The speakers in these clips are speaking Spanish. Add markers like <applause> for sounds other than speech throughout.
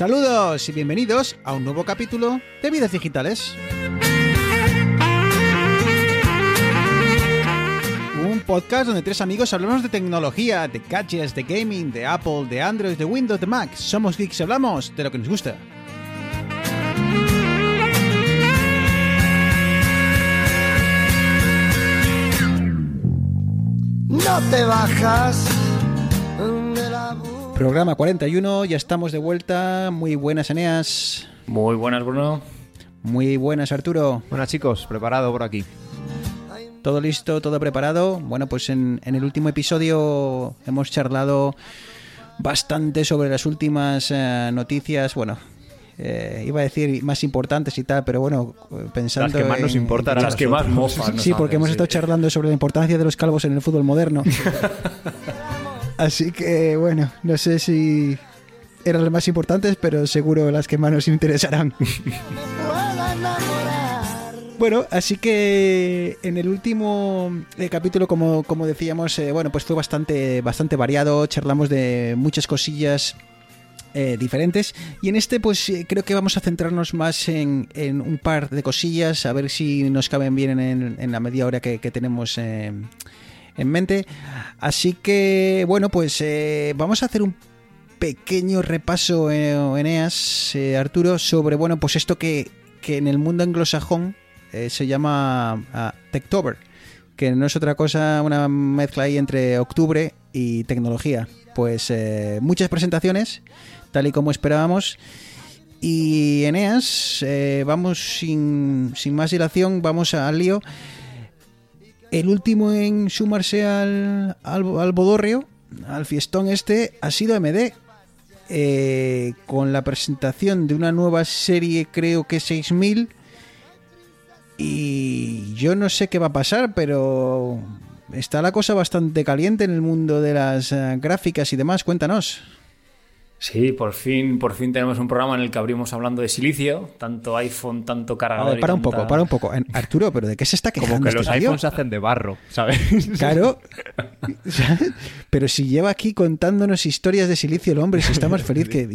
Saludos y bienvenidos a un nuevo capítulo de Vidas Digitales. Un podcast donde tres amigos hablamos de tecnología, de gadgets, de gaming, de Apple, de Android, de Windows, de Mac. Somos geeks y hablamos de lo que nos gusta. No te bajas Programa 41, ya estamos de vuelta. Muy buenas, Eneas. Muy buenas, Bruno. Muy buenas, Arturo. Buenas, chicos, preparado por aquí. Todo listo, todo preparado. Bueno, pues en, el último episodio hemos charlado bastante sobre las últimas eh, noticias. Bueno, eh, iba a decir más importantes y tal, pero bueno, pensando. Las que más nos importan, las que más mofan. <laughs> Sí, porque hemos estado charlando sobre la importancia de los calvos en el fútbol moderno. <laughs> Así que bueno, no sé si eran las más importantes, pero seguro las que más nos interesarán. <laughs> Bueno, así que en el último eh, capítulo, como, como decíamos, eh, bueno, pues fue bastante, bastante variado, charlamos de muchas cosillas eh, diferentes. Y en este, pues creo que vamos a centrarnos más en, un par de cosillas, a ver si nos caben bien en, la media hora que, que tenemos en mente. Así que, bueno, pues eh, vamos a hacer un pequeño repaso, eh, Eneas, eh, Arturo, sobre, bueno, pues esto que, en el mundo anglosajón se llama uh, Techtober, que no es otra cosa, una mezcla ahí entre octubre y tecnología. Pues muchas presentaciones, tal y como esperábamos. Y Eneas, vamos sin, sin más dilación, vamos al lío. El último en sumarse al, al, bodorrio, al fiestón este, ha sido MD. Eh, con la presentación de una nueva serie, creo que 6000. Y yo no sé qué va a pasar, pero está la cosa bastante caliente en el mundo de las eh, gráficas y demás. Cuéntanos. Sí, por fin, por fin tenemos un programa en el que abrimos hablando de silicio, tanto iPhone, tanto cargador. para un poco, para un poco. Arturo, pero ¿de qué se está quejando? Como que este los iPhones se hacen de barro, ¿sabes? <laughs> Claro. <laughs> Pero si lleva aquí contándonos historias de silicio el hombre, si está más feliz que.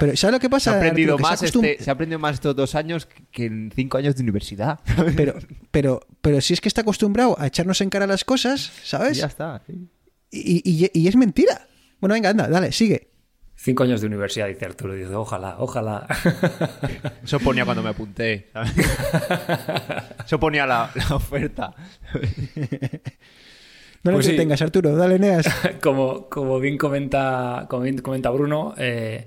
Pero ¿sabes lo que pasa? Se ha aprendido más, este, se ha aprendido más estos dos años que en cinco años de universidad. <laughs> Pero, pero, pero si es que está acostumbrado a echarnos en cara las cosas, ¿sabes? ya está. Y, y, y es mentira. Bueno, venga, anda, dale, sigue. Cinco años de universidad, dice Arturo. Dice, ojalá, ojalá. <laughs> Eso ponía cuando me apunté. <laughs> Eso ponía la, oferta. No lo pues tengas, Arturo. Dale, Neas. <laughs> como, como, bien comenta, como bien comenta Bruno, eh,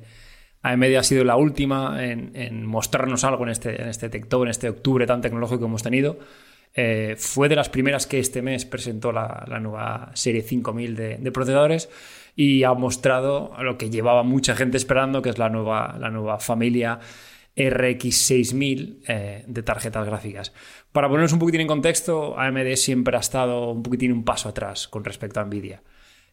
AMD ha sido la última en, mostrarnos algo en este, en este en este octubre tan tecnológico que hemos tenido. Eh, fue de las primeras que este mes presentó la, nueva serie 5000 de, de procesadores y ha mostrado lo que llevaba mucha gente esperando, que es la nueva, la nueva familia RX 6000 eh, de tarjetas gráficas. Para ponernos un poquitín en contexto, AMD siempre ha estado un poquitín un paso atrás con respecto a Nvidia.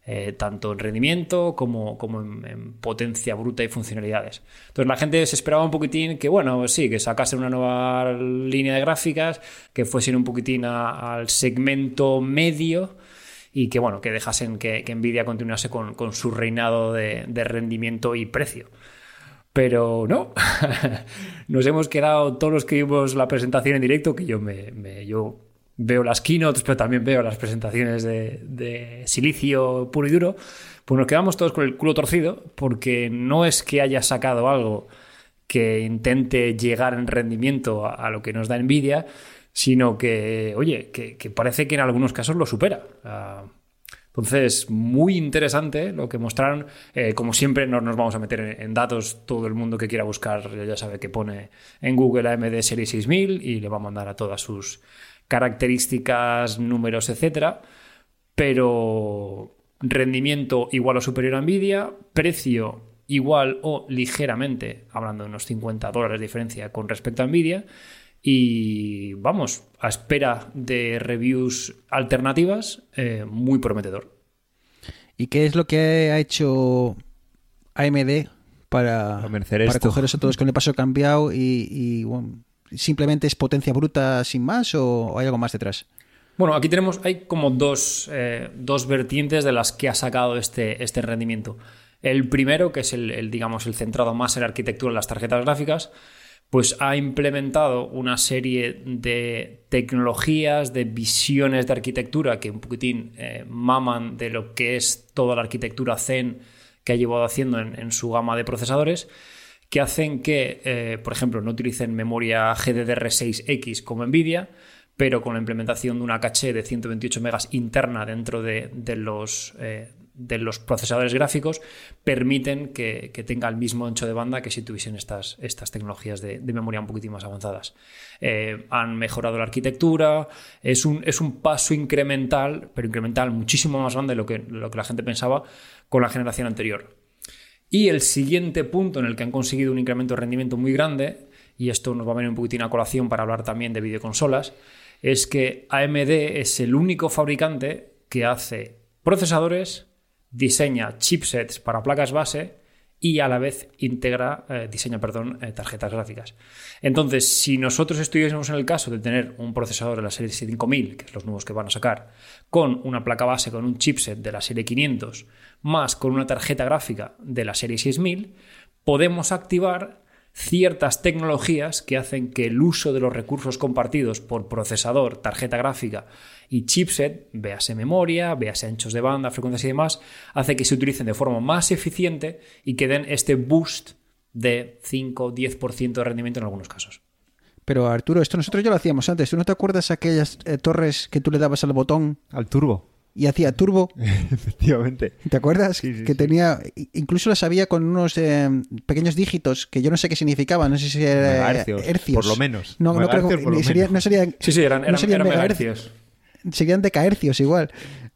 Eh, tanto en rendimiento como, como en, potencia bruta y funcionalidades. Entonces la gente se esperaba un poquitín que, bueno, sí, que sacasen una nueva línea de gráficas, que fuesen un poquitín al segmento medio y que bueno, que dejasen que, Nvidia continuase con, su reinado de, rendimiento y precio. Pero no, <laughs> nos hemos quedado todos los que vimos la presentación en directo, que yo me, yo veo las keynotes, pero también veo las presentaciones de, silicio puro y duro, pues nos quedamos todos con el culo torcido, porque no es que haya sacado algo que intente llegar en rendimiento a, a lo que nos da Nvidia, sino que, oye, que, parece que en algunos casos lo supera. Ah, entonces, muy interesante lo que mostraron. Eh, como siempre, no nos vamos a meter en, datos. Todo el mundo que quiera buscar ya sabe que pone en Google AMD Serie 6000 y le va a mandar a todas sus características, números, etcétera. Pero rendimiento igual o superior a Nvidia, precio igual o ligeramente, hablando de unos 50 dólares de diferencia con respecto a Nvidia y vamos, a espera de reviews alternativas, eh, muy prometedor. ¿Y qué es lo que ha hecho AMD para, para coger eso todos con el paso cambiado y, simplemente es potencia bruta sin más o, hay algo más detrás? Bueno, aquí tenemos, hay como dos, eh, dos vertientes de las que ha sacado este, este rendimiento. El primero, que es el, digamos, el centrado más en la arquitectura de las tarjetas gráficas, pues ha implementado una serie de tecnologías, de visiones de arquitectura que un poquitín eh, maman de lo que es toda la arquitectura Zen que ha llevado haciendo en, su gama de procesadores, que hacen que, eh, por ejemplo, no utilicen memoria GDDR6X como NVIDIA, pero con la implementación de una caché de 128 megas interna dentro de, los, eh, de los procesadores gráficos, permiten que, tenga el mismo ancho de banda que si tuviesen estas, estas tecnologías de, memoria un poquitín más avanzadas. Eh, han mejorado la arquitectura, es un, es un paso incremental, pero incremental muchísimo más grande de lo que, lo que la gente pensaba con la generación anterior. Y el siguiente punto en el que han conseguido un incremento de rendimiento muy grande, y esto nos va a venir un poquitín a colación para hablar también de videoconsolas, es que AMD es el único fabricante que hace procesadores, diseña chipsets para placas base y a la vez integra, eh, diseña, perdón, eh, tarjetas gráficas. Entonces, si nosotros estuviésemos en el caso de tener un procesador de la serie 5000, que es los nuevos que van a sacar, con una placa base, con un chipset de la serie 500, más con una tarjeta gráfica de la serie 6000, podemos activar ciertas tecnologías que hacen que el uso de los recursos compartidos por procesador, tarjeta gráfica y chipset, véase memoria, véase anchos de banda, frecuencias y demás, hace que se utilicen de forma más eficiente y que den este boost de 5-10% de rendimiento en algunos casos. Pero Arturo, esto nosotros ya lo hacíamos antes. ¿Tú no te acuerdas aquellas eh, torres que tú le dabas al botón? Al turbo y hacía turbo. <laughs> Efectivamente. ¿Te acuerdas? que tenía, incluso las había con unos eh, pequeños dígitos que yo no sé qué significaban, no sé si era hercios, Por lo menos. No, no creo que sería, no serían. Sí, sí, eran, eran, eran megahercios. Serían decahercios igual.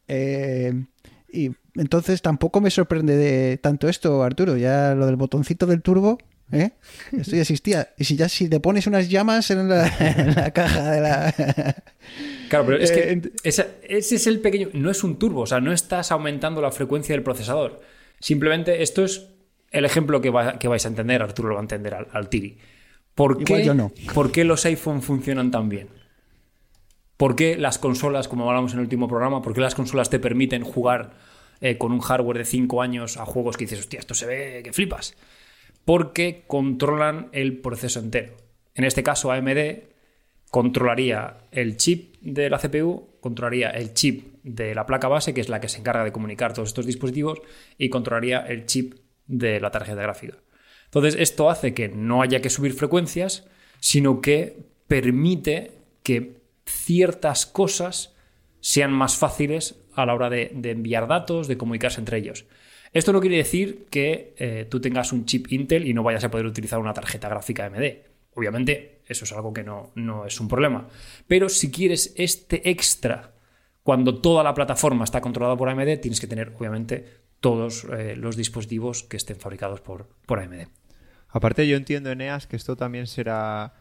Eh, y entonces tampoco me sorprende de tanto esto, Arturo. Ya lo del botoncito del turbo. ¿Eh? Esto ya existía. Y si ya si le pones unas llamas en la, en la caja de la. Claro, pero es que eh, ese, es el pequeño. No es un turbo, o sea, no estás aumentando la frecuencia del procesador. Simplemente esto es el ejemplo que, que vais a entender, Arturo lo va a entender al, Tiri. ¿Por qué, yo no. ¿Por qué los iPhone funcionan tan bien? ¿Por qué las consolas, como hablamos en el último programa, por qué las consolas te permiten jugar eh, con un hardware de 5 años a juegos que dices, hostia, esto se ve que flipas? Porque controlan el proceso entero. En este caso, AMD controlaría el chip de la CPU, controlaría el chip de la placa base, que es la que se encarga de comunicar todos estos dispositivos, y controlaría el chip de la tarjeta gráfica. Entonces, esto hace que no haya que subir frecuencias, sino que permite que ciertas cosas sean más fáciles a la hora de, enviar datos, de comunicarse entre ellos. Esto no quiere decir que eh, tú tengas un chip Intel y no vayas a poder utilizar una tarjeta gráfica AMD. Obviamente, eso es algo que no, no es un problema. Pero si quieres este extra, cuando toda la plataforma está controlada por AMD, tienes que tener, obviamente, todos eh, los dispositivos que estén fabricados por, por AMD. Aparte, yo entiendo, Eneas, que esto también será,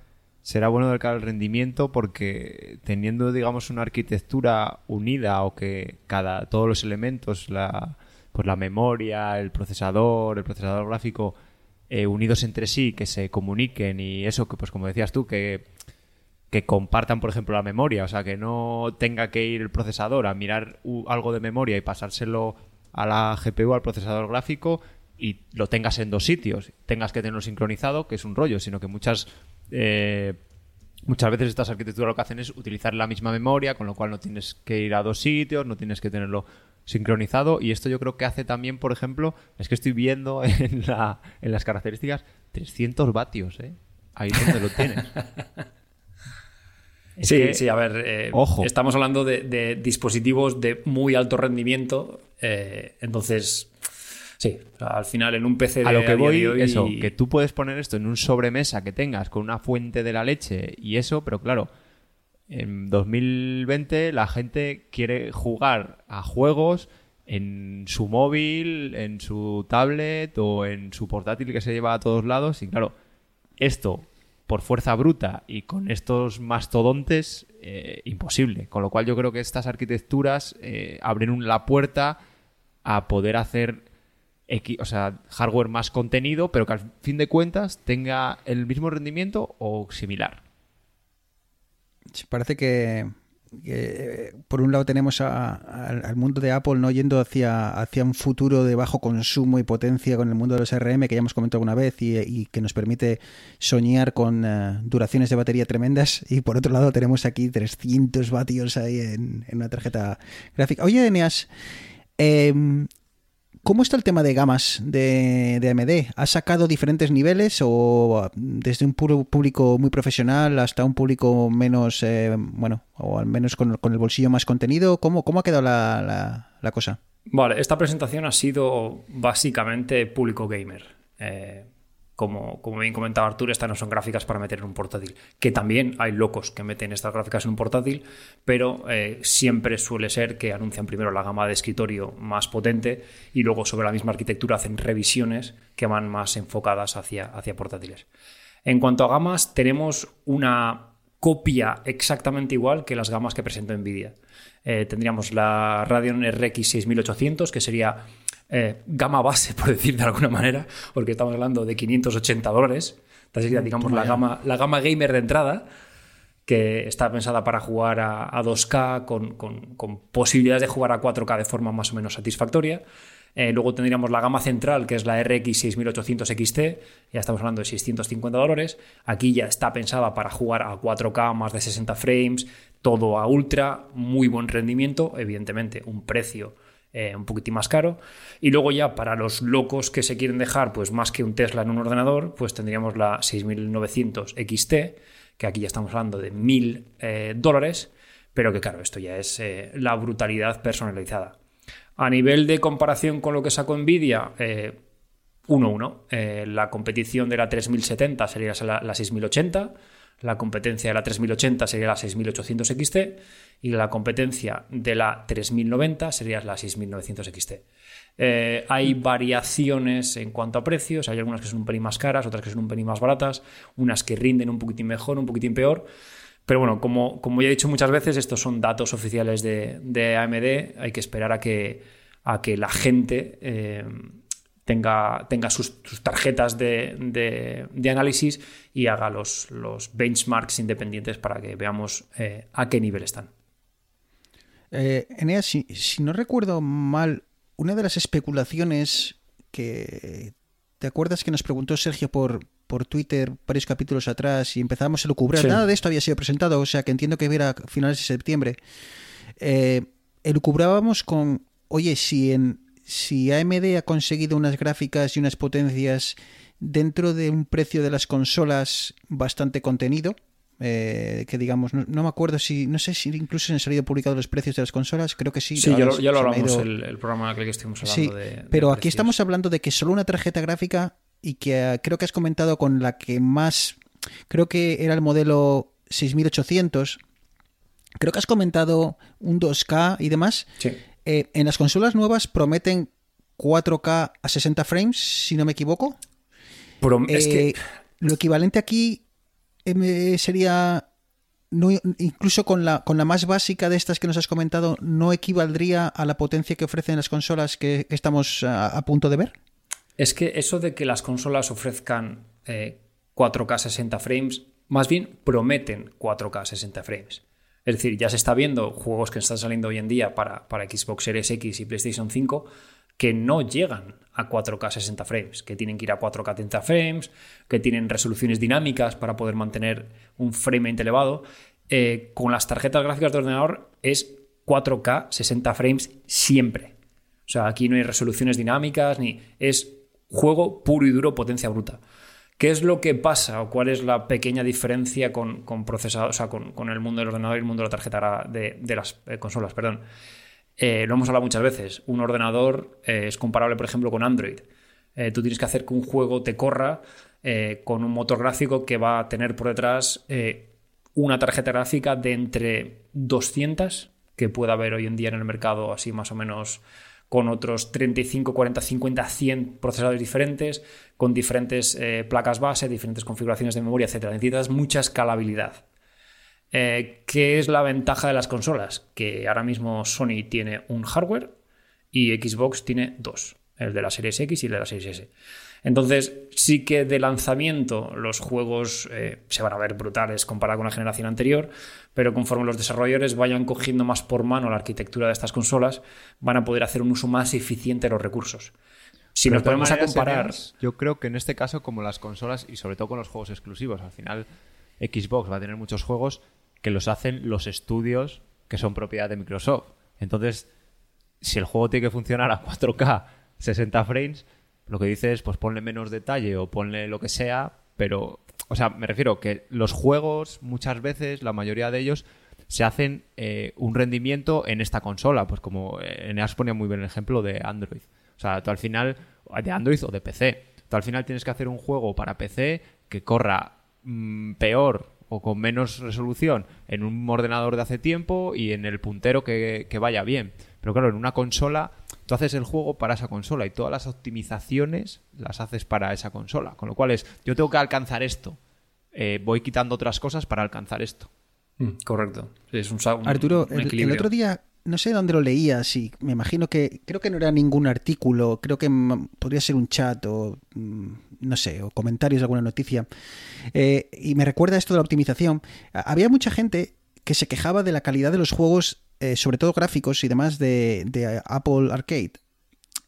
será bueno del cara al rendimiento porque teniendo, digamos, una arquitectura unida o que cada, todos los elementos, la, pues la memoria, el procesador, el procesador gráfico, eh, unidos entre sí, que se comuniquen y eso, que pues como decías tú, que, que compartan, por ejemplo, la memoria, o sea, que no tenga que ir el procesador a mirar algo de memoria y pasárselo a la GPU, al procesador gráfico, y lo tengas en dos sitios, tengas que tenerlo sincronizado, que es un rollo, sino que muchas... Eh, muchas veces estas arquitecturas lo que hacen es utilizar la misma memoria, con lo cual no tienes que ir a dos sitios, no tienes que tenerlo sincronizado y esto yo creo que hace también, por ejemplo, es que estoy viendo <laughs> en, la, en las características 300 vatios, ¿eh? Ahí donde lo tienes. <laughs> sí, sí, a ver, eh, Ojo. estamos hablando de, dispositivos de muy alto rendimiento, eh, entonces, sí, al final en un PC de A lo que voy, eso, que tú puedes poner esto en un sobremesa que tengas con una fuente de la leche y eso, pero claro, en 2020 la gente quiere jugar a juegos en su móvil, en su tablet o en su portátil que se lleva a todos lados. Y claro, esto por fuerza bruta y con estos mastodontes, eh, imposible. Con lo cual yo creo que estas arquitecturas eh, abren la puerta a poder hacer o sea, hardware más contenido, pero que al fin de cuentas tenga el mismo rendimiento o similar. Parece que, eh, por un lado tenemos al mundo de Apple no yendo hacia, hacia un futuro de bajo consumo y potencia con el mundo de los RM que ya hemos comentado alguna vez y, que nos permite soñar con eh, duraciones de batería tremendas y por otro lado tenemos aquí 300 vatios ahí en, una tarjeta gráfica. Oye, Eneas, em, ¿Cómo está el tema de gamas de, de, AMD? ¿Ha sacado diferentes niveles o desde un público muy profesional hasta un público menos, eh, bueno, o al menos con, el bolsillo más contenido? ¿Cómo, cómo ha quedado la, la, cosa? Vale, esta presentación ha sido básicamente público gamer. Eh, como, bien comentaba Arturo, estas no son gráficas para meter en un portátil. Que también hay locos que meten estas gráficas en un portátil, pero eh, siempre suele ser que anuncian primero la gama de escritorio más potente y luego sobre la misma arquitectura hacen revisiones que van más enfocadas hacia, hacia portátiles. En cuanto a gamas, tenemos una copia exactamente igual que las gamas que presentó Nvidia. Eh, tendríamos la Radeon RX 6800, que sería eh, gama base, <laughs> por decir de alguna manera, porque estamos hablando de 580 dólares. Sería, digamos, la gama, la gama gamer de entrada, que está pensada para jugar a, 2K con, posibilidades de jugar a 4K de forma más o menos satisfactoria. Eh, luego tendríamos la gama central, que es la RX 6800 XT, ya estamos hablando de 650 dólares. Aquí ya está pensada para jugar a 4K, más de 60 frames, todo a ultra, muy buen rendimiento, evidentemente un precio eh, un poquitín más caro. Y luego ya para los locos que se quieren dejar, pues más que un Tesla en un ordenador, pues tendríamos la 6900 XT, que aquí ya estamos hablando de 1000 eh, dólares, pero que claro, esto ya es eh, la brutalidad personalizada. A nivel de comparación con lo que sacó Nvidia, 1-1. la competición de la 3070 sería la, la 6080 la competencia de la 3080 sería la 6800 XT y la competencia de la 3090 sería la 6900 XT. Eh, hay variaciones en cuanto a precios, hay algunas que son un pelín más caras, otras que son un pelín más baratas, unas que rinden un poquitín mejor, un poquitín peor. Pero bueno, como, como ya he dicho muchas veces, estos son datos oficiales de, AMD, hay que esperar a que, a que la gente... Eh, tenga, tenga sus, tarjetas de, análisis y haga los, los, benchmarks independientes para que veamos eh, a qué nivel están. Eh, Eneas, si, no recuerdo mal, una de las especulaciones que ¿Te acuerdas que nos preguntó Sergio por, por Twitter varios capítulos atrás y empezamos a lucubrar? Nada de esto había sido presentado, o sea que entiendo que era a finales de septiembre. Eh, elucubrábamos con, oye, si en si AMD ha conseguido unas gráficas y unas potencias dentro de un precio de las consolas bastante contenido, eh, que digamos, no, me acuerdo si, no sé si incluso se han salido publicados los precios de las consolas, creo que sí. Sí, ya lo, hablamos el, el, programa que estuvimos hablando de, Pero aquí estamos hablando de que solo una tarjeta gráfica y que eh, creo que has comentado con la que más, creo que era el modelo 6800, creo que has comentado un 2K y demás. Sí. Eh, en las consolas nuevas prometen 4K a 60 frames, si no me equivoco. es que... Eh, lo equivalente aquí eh, sería incluso con la, con la más básica de estas que nos has comentado, ¿no equivaldría a la potencia que ofrecen las consolas que, estamos a, punto de ver? Es que eso de que las consolas ofrezcan 4K 60 frames, más bien prometen 4K 60 frames. Es decir, ya se está viendo juegos que están saliendo hoy en día para, Xbox Series X y PlayStation 5 que no llegan a 4K 60 frames, que tienen que ir a 4K 30 frames, que tienen resoluciones dinámicas para poder mantener un frame elevado. Eh, con las tarjetas gráficas de ordenador es 4K 60 frames siempre. O sea, aquí no hay resoluciones dinámicas ni es juego puro y duro, potencia bruta. ¿Qué es lo que pasa o cuál es la pequeña diferencia con, con o sea, con, el mundo del ordenador y el mundo de la tarjeta de, las eh, consolas? Perdón. Eh, lo hemos hablado muchas veces. Un ordenador eh, es comparable, por ejemplo, con Android. tú tienes que hacer que un juego te corra con un motor gráfico que va a tener por detrás una tarjeta gráfica de entre 200 que pueda haber hoy en día en el mercado, así más o menos con otros 35, 40, 50, 100 procesadores diferentes, con diferentes eh, placas base, diferentes configuraciones de memoria, etc. Necesitas mucha escalabilidad. Eh, ¿Qué es la ventaja de las consolas? Que ahora mismo Sony tiene un hardware y Xbox tiene dos. El de la Series X y el de la Series S. Entonces, sí que de lanzamiento los juegos eh, se van a ver brutales comparado con la generación anterior, pero conforme los desarrolladores vayan cogiendo más por mano la arquitectura de estas consolas, van a poder hacer un uso más eficiente de los recursos. Si nos ponemos a comparar. Yo creo que en este caso, como las consolas y sobre todo con los juegos exclusivos, al final Xbox va a tener muchos juegos que los hacen los estudios que son propiedad de Microsoft. Entonces, si el juego tiene que funcionar a 4K, 60 frames, lo que dices es, pues ponle menos detalle o ponle lo que sea, pero, o sea, me refiero que los juegos muchas veces, la mayoría de ellos, se hacen eh, un rendimiento en esta consola, pues como eh, Eneas ponía muy bien el ejemplo de Android. O sea, tú al final, de Android o de PC, tú al final tienes que hacer un juego para PC que corra mm, peor o con menos resolución en un ordenador de hace tiempo y en el puntero que vaya bien. Pero claro, en una consola tú haces el juego para esa consola y todas las optimizaciones las haces para esa consola. Con lo cual es, yo tengo que alcanzar esto. Eh, voy quitando otras cosas para alcanzar esto. Mm, correcto. es un, Arturo, el, otro día, no sé dónde lo leía, sí, me imagino que, creo que no era ningún artículo, creo que podría ser un chat o, mm, no sé, o comentarios de alguna noticia. Eh, y me recuerda esto de la optimización. Había mucha gente que se quejaba de la calidad de los juegos eh, sobre todo gráficos y demás, de, Apple Arcade.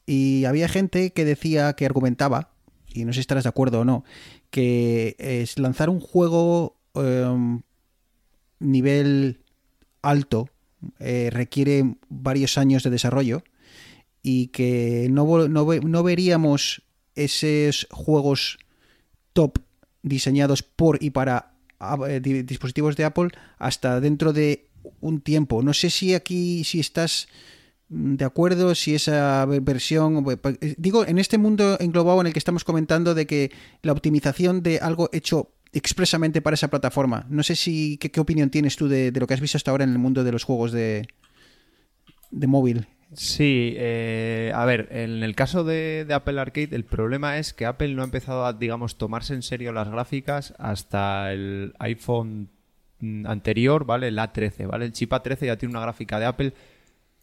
Y había gente que decía, que argumentaba, y no sé si estarás de acuerdo o no, que es lanzar un juego em, nivel alto eh, requiere varios años de desarrollo y que no, no, veríamos esos juegos top diseñados por y para eh, dispositivos de Apple hasta dentro de un tiempo. No sé si aquí, si estás mm, de acuerdo, si esa versión... Eh, digo, en este mundo englobado en el que estamos comentando de que la optimización de algo hecho expresamente para esa plataforma. No sé si qué, opinión tienes tú de, lo que has visto hasta ahora en el mundo de los juegos de, de móvil. Sí, eh, a ver, en el caso de, de, Apple Arcade, el problema es que Apple no ha empezado a, digamos, tomarse en serio las gráficas hasta el iPhone anterior, ¿vale? El A13, ¿vale? El chip A13 ya tiene una gráfica de Apple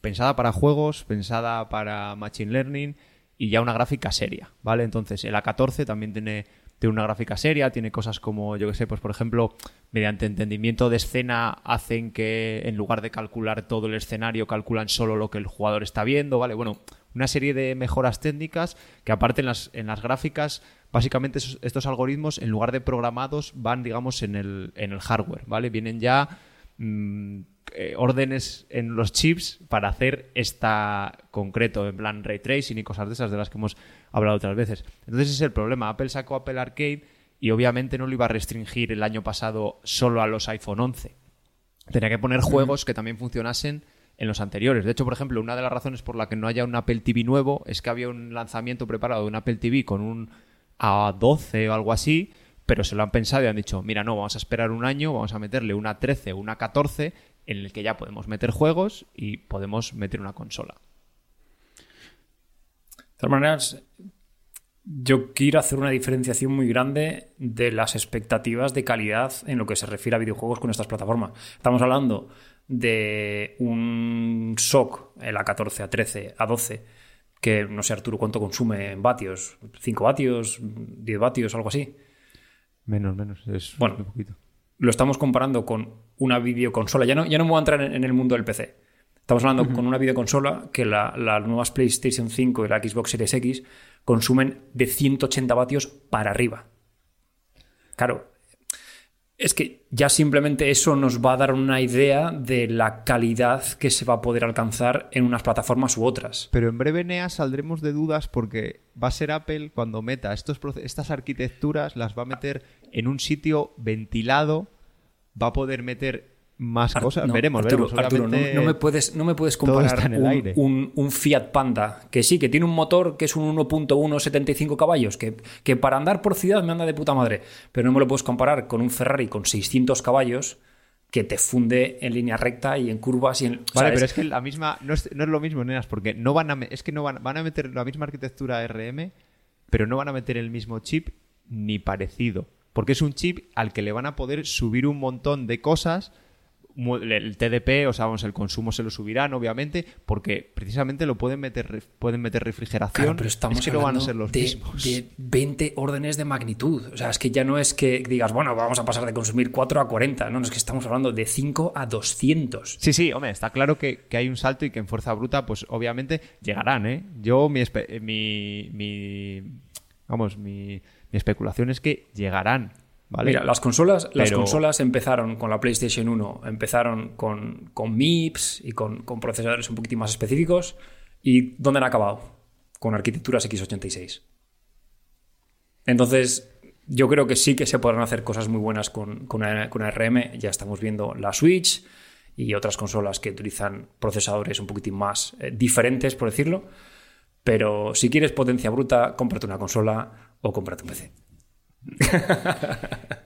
pensada para juegos, pensada para Machine Learning y ya una gráfica seria, ¿vale? Entonces el A14 también tiene, tiene una gráfica seria, tiene cosas como, yo que sé, pues por ejemplo, mediante entendimiento de escena hacen que en lugar de calcular todo el escenario, calculan solo lo que el jugador está viendo, ¿vale? Bueno, una serie de mejoras técnicas que aparte en las, en las gráficas básicamente estos algoritmos, en lugar de programados, van, digamos, en el, en el hardware, ¿vale? Vienen ya mm, eh, órdenes en los chips para hacer esta concreto, en plan ray tracing y cosas de esas de las que hemos hablado otras veces. Entonces ese es el problema. Apple sacó Apple Arcade y obviamente no lo iba a restringir el año pasado solo a los iPhone 11. Tenía que poner juegos que también funcionasen en los anteriores. De hecho, por ejemplo, una de las razones por la que no haya un Apple TV nuevo es que había un lanzamiento preparado de un Apple TV con un a 12 o algo así, pero se lo han pensado y han dicho, mira, no, vamos a esperar un año, vamos a meterle una 13 o una 14 en el que ya podemos meter juegos y podemos meter una consola. De todas maneras, yo quiero hacer una diferenciación muy grande de las expectativas de calidad en lo que se refiere a videojuegos con estas plataformas. Estamos hablando de un SOC, el A14, A13, A12, que no sé, Arturo, cuánto consume en vatios, ¿5 vatios, 10 vatios, algo así? Menos, menos, es bueno, poquito. Lo estamos comparando con una videoconsola. Ya no, ya no me voy a entrar en, el mundo del PC. Estamos hablando con una videoconsola que las nuevas PlayStation 5 y la Xbox Series X consumen de 180 vatios para arriba. Claro, es que ya simplemente eso nos va a dar una idea de la calidad que se va a poder alcanzar en unas plataformas u otras. Pero en breve, Nea, saldremos de dudas porque va a ser Apple cuando meta estas arquitecturas, las va a meter en un sitio ventilado, va a poder meter más cosas. veremos, veremos. no, me puedes, no me puedes comparar un, un, Fiat Panda, que sí, que tiene un motor que es un 1.175 caballos, que, que, para andar por ciudad me anda de puta madre, pero no me lo puedes comparar con un Ferrari con 600 caballos que te funde en línea recta y en curvas y en... Vale, pero es que la misma... No es, no es lo mismo, nenas, porque no van a... Es que no van, van a meter la misma arquitectura RM, pero no van a meter el mismo chip ni parecido. Porque es un chip al que le van a poder subir un montón de cosas el TDP, o sea, vamos, el consumo se lo subirán, obviamente, porque precisamente lo pueden meter, pueden meter refrigeración. pero estamos es que no van a ser los mismos. De 20 órdenes de magnitud. O sea, es que ya no es que digas, bueno, vamos a pasar de consumir 4 a 40. No, no es que estamos hablando de 5 a 200. Sí, sí, hombre, está claro que, hay un salto y que en fuerza bruta, pues obviamente llegarán, ¿eh? Yo, mi, mi, mi vamos, mi, mi especulación es que llegarán Mira, las consolas, las consolas empezaron con la PlayStation 1, empezaron con, con MIPS y con, procesadores un poquitín más específicos. ¿Y dónde han acabado? Con arquitecturas x86. Entonces, yo creo que sí que se podrán hacer cosas muy buenas con, con, ARM. Ya estamos viendo la Switch y otras consolas que utilizan procesadores un poquitín más eh, diferentes, por decirlo. Pero si quieres potencia bruta, cómprate una consola o cómprate un PC. <laughs>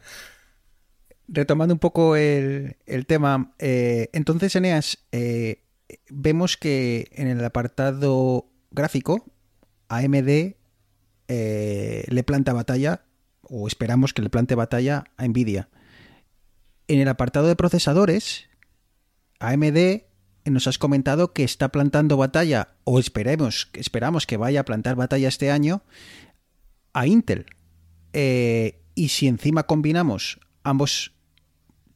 Retomando un poco el, tema, eh, entonces Eneas, eh, vemos que en el apartado gráfico AMD eh, le planta batalla, o esperamos que le plante batalla a Nvidia. En el apartado de procesadores, AMD nos has comentado que está plantando batalla, o esperemos, esperamos que vaya a plantar batalla este año, a Intel. Eh, y si encima combinamos ambos,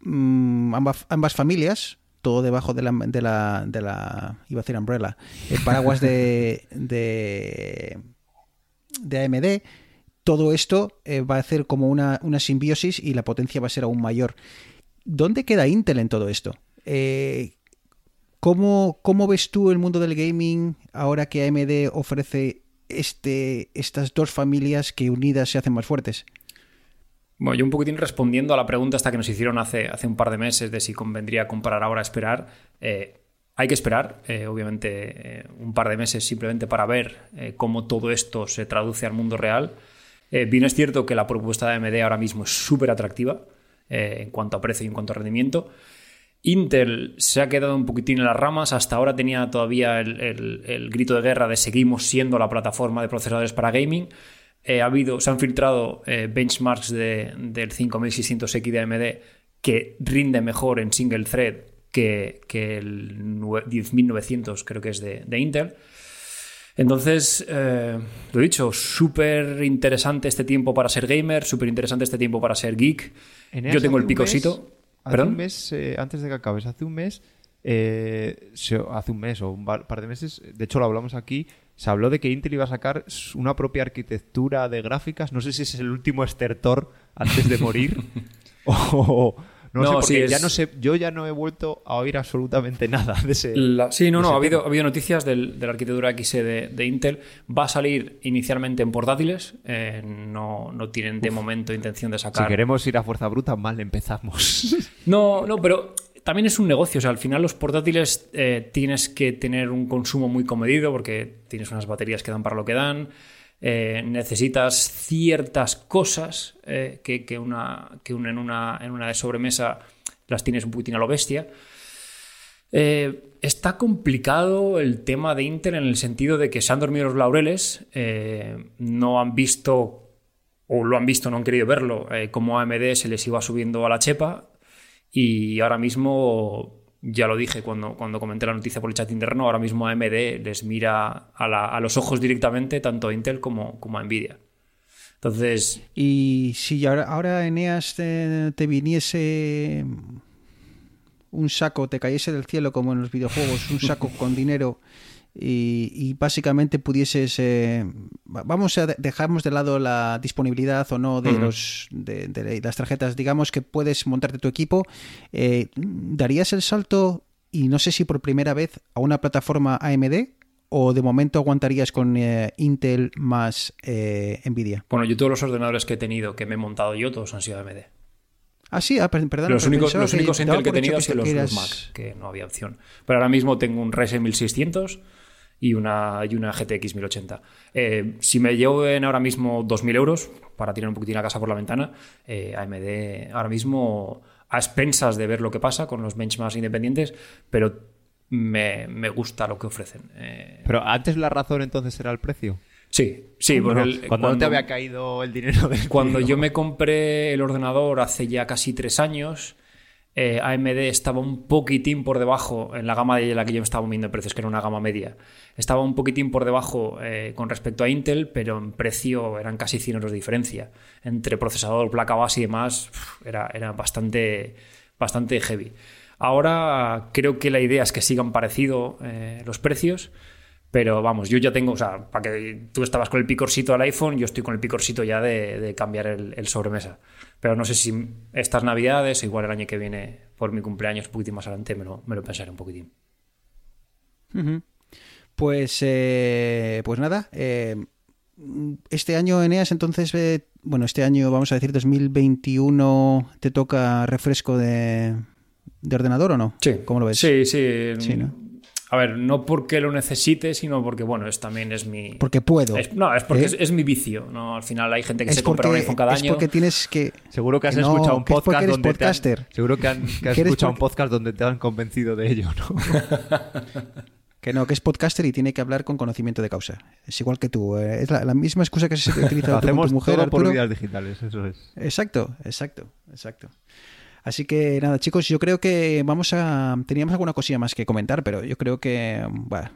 mm, ambas, familias, todo debajo de la, de la, de la, iba a decir umbrella, el paraguas de, <laughs> de, de AMD, todo esto eh, va a hacer como una, una, simbiosis y la potencia va a ser aún mayor. ¿Dónde queda Intel en todo esto? Eh, ¿cómo, ¿Cómo ves tú el mundo del gaming ahora que AMD ofrece este, estas dos familias que unidas se hacen más fuertes? Bueno, yo un poquitín respondiendo a la pregunta esta que nos hicieron hace, hace un par de meses de si convendría comprar ahora esperar. Eh, hay que esperar, eh, obviamente, eh, un par de meses simplemente para ver cómo todo esto se traduce al mundo real. bien es cierto que la propuesta de AMD ahora mismo es súper atractiva en cuanto a precio y en cuanto a rendimiento. Intel se ha quedado un poquitín en las ramas. Hasta ahora tenía todavía el, grito de guerra de seguimos siendo la plataforma de procesadores para gaming. Eh, ha habido, se han filtrado eh, benchmarks del 5600X de AMD que rinde mejor en single thread que, el 10900, creo que es de, Intel. Entonces, eh, lo he dicho, súper interesante este tiempo para ser gamer, súper interesante este tiempo para ser geek. Yo tengo el picosito. Hace un mes, eh, antes de que acabes, hace un mes, eh, hace un mes o un par de meses, de hecho lo hablamos aquí, se habló de que Intel iba a sacar una propia arquitectura de gráficas. No sé si es el último estertor antes de morir <laughs> o, no, sé, porque ya no sé, yo ya no he vuelto a oír absolutamente <laughs> nada de ese. sí, no, no, ha habido, ha habido noticias de la arquitectura XE de, Intel. Va a salir inicialmente en portátiles, eh, no, no, tienen de momento intención de sacar. Si queremos ir a fuerza bruta, mal empezamos. <laughs> no, no, pero también es un negocio. O sea, al final los portátiles eh, tienes que tener un consumo muy comedido porque tienes unas baterías que dan para lo que dan. Eh, necesitas ciertas cosas eh, que, una, que en, una, en una de sobremesa las tienes un poquitín a lo bestia. Eh, está complicado el tema de Intel en el sentido de que se han dormido los laureles, no han visto, o lo han visto, no han querido verlo, como AMD se les iba subiendo a la chepa y ahora mismo ya lo dije cuando, cuando comenté la noticia por el chat interno, ahora mismo AMD les mira a, los ojos directamente tanto a Intel como, como, a Nvidia. Entonces... Y si ahora, ahora Eneas te, viniese un saco, te cayese del cielo como en los videojuegos, un saco <laughs> con dinero y, básicamente pudieses eh, vamos a dejamos de lado la disponibilidad o no de los de, las tarjetas. Digamos que puedes montarte tu equipo. Eh, darías el salto y no sé si por primera vez a una plataforma AMD o de momento aguantarías con eh, Intel más Nvidia bueno yo todos los ordenadores que he tenido que me he montado yo todos han sido AMD Ah, sí, ah, perdón. Los únicos, los únicos Intel que he tenido han sido los, Mac, que no había opción. Pero ahora mismo tengo un Ryzen 1600, y una, y una GTX 1080. Eh, si me llevo en ahora mismo 2.000 euros para tirar un poquitín la casa por la ventana, eh, AMD ahora mismo a expensas de ver lo que pasa con los benchmarks independientes, pero me, gusta lo que ofrecen. Eh. pero antes la razón entonces era el precio. Sí, sí, porque cuando, no te había caído el dinero Cuando yo me compré el ordenador hace ya casi tres años, eh, AMD estaba un poquitín por debajo en la gama de la que yo me estaba moviendo en precios, que era una gama media. Estaba un poquitín por debajo eh, con respecto a Intel, pero en precio eran casi 100 euros de diferencia. Entre procesador, placa base y demás, era, era bastante, bastante heavy. Ahora creo que la idea es que sigan parecido eh, los precios. Pero vamos, yo ya tengo, o sea, para que tú estabas con el picorcito del iPhone, yo estoy con el picorcito ya de, cambiar el, sobremesa. Pero no sé si estas navidades, igual el año que viene, por mi cumpleaños, un poquitín más adelante, me lo, me lo pensaré un poquitín. Pues, eh, pues nada, eh, este año, Eneas, entonces, eh, bueno, este año, vamos a decir 2021, ¿te toca refresco de, de ordenador o no? Sí. ¿Cómo lo ves? Sí, sí. sí ¿no? A ver, no porque lo necesite, sino porque, bueno, es, también es mi... Porque puedo. no, es porque ¿Eh? es, mi vicio, ¿no? Al final hay gente que se compra un iPhone cada año. Es porque tienes que... Seguro que has escuchado un podcast donde podcaster. seguro que, has escuchado un podcast donde te han convencido de ello, ¿no? <laughs> que no, que es podcaster y tiene que hablar con conocimiento de causa. Es igual que tú. Eh, es la, misma excusa que se utiliza con <laughs> tu mujer, todo por vías digitales, eso es. Exacto, exacto, exacto. Así que nada, chicos, yo creo que vamos a. Teníamos alguna cosilla más que comentar, pero yo creo que, bueno,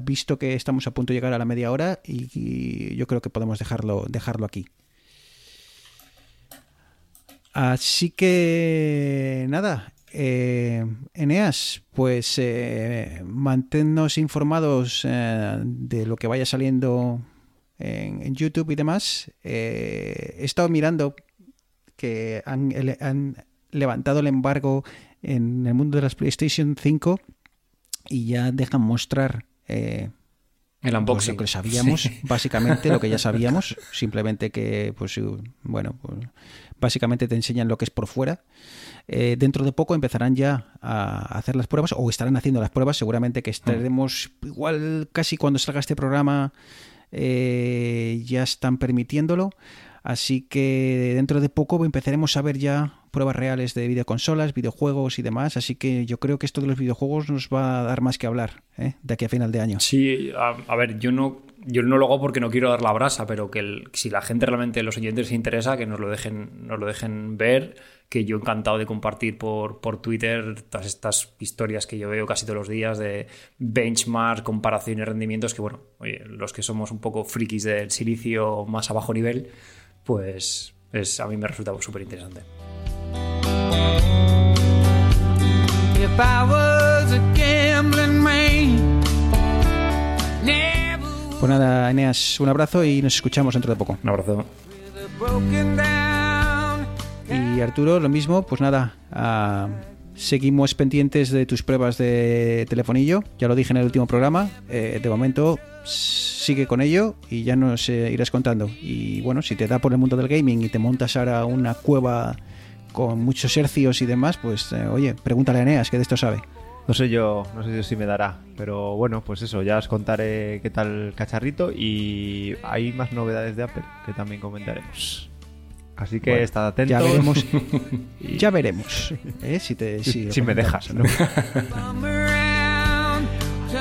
visto que estamos a punto de llegar a la media hora, y, yo creo que podemos dejarlo, dejarlo aquí. Así que nada, eh, Eneas, pues eh, manténnos informados eh, de lo que vaya saliendo en, YouTube y demás. Eh, he estado mirando que han, han levantado el embargo en el mundo de las PlayStation 5 y ya dejan mostrar eh, el pues, unboxing. lo que sabíamos, <laughs> básicamente lo que ya sabíamos, simplemente que, pues bueno, pues, básicamente te enseñan lo que es por fuera. Eh, dentro de poco empezarán ya a hacer las pruebas o estarán haciendo las pruebas. Seguramente que estaremos igual casi cuando salga este programa eh, ya están permitiéndolo. Así que dentro de poco empezaremos a ver ya pruebas reales de videoconsolas, videojuegos y demás. Así que yo creo que esto de los videojuegos nos va a dar más que hablar ¿eh? de aquí a final de año. Sí, a, ver, yo no, yo no lo hago porque no quiero dar la brasa, pero que si la gente realmente, los oyentes, se interesa, que nos lo dejen, nos lo dejen ver. Que yo encantado de compartir por, por Twitter todas estas historias que yo veo casi todos los días de benchmark, comparaciones, rendimientos. Que bueno, oye, los que somos un poco frikis del silicio más a bajo nivel pues es, a mí me resulta súper interesante. Pues nada, Eneas, un abrazo y nos escuchamos dentro de poco. Un abrazo. Y Arturo, lo mismo, pues nada, ah, seguimos pendientes de tus pruebas de telefonillo, ya lo dije en el último programa, eh, de momento sigue con ello y ya nos eh, irás contando. Y bueno, si te da por el mundo del gaming y te montas ahora una cueva con muchos hercios y demás, pues eh, oye, pregúntale a Eneas que de esto sabe. No sé yo, no sé si me dará, pero bueno, pues eso, ya os contaré qué tal el cacharrito y hay más novedades de Apple que también comentaremos. Así que estad atentos. Ya veremos. <laughs> ya veremos. ¿eh? Si, te, <laughs> si, me dejas. ¿no? <laughs>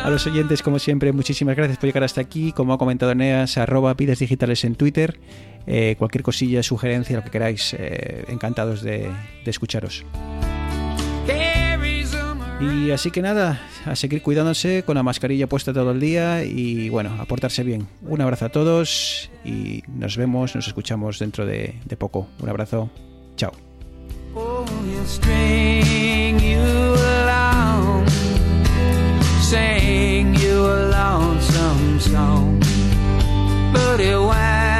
A los oyentes, como siempre, muchísimas gracias por llegar hasta aquí. Como ha comentado Neas, arroba vidas digitales en Twitter. Eh, cualquier cosilla, sugerencia, lo que queráis, eh, encantados de, escucharos. Y así que nada, a seguir cuidándose con la mascarilla puesta todo el día y bueno, a portarse bien. Un abrazo a todos y nos vemos, nos escuchamos dentro de, poco. Un abrazo, chao. sang you a lonesome song, but it went.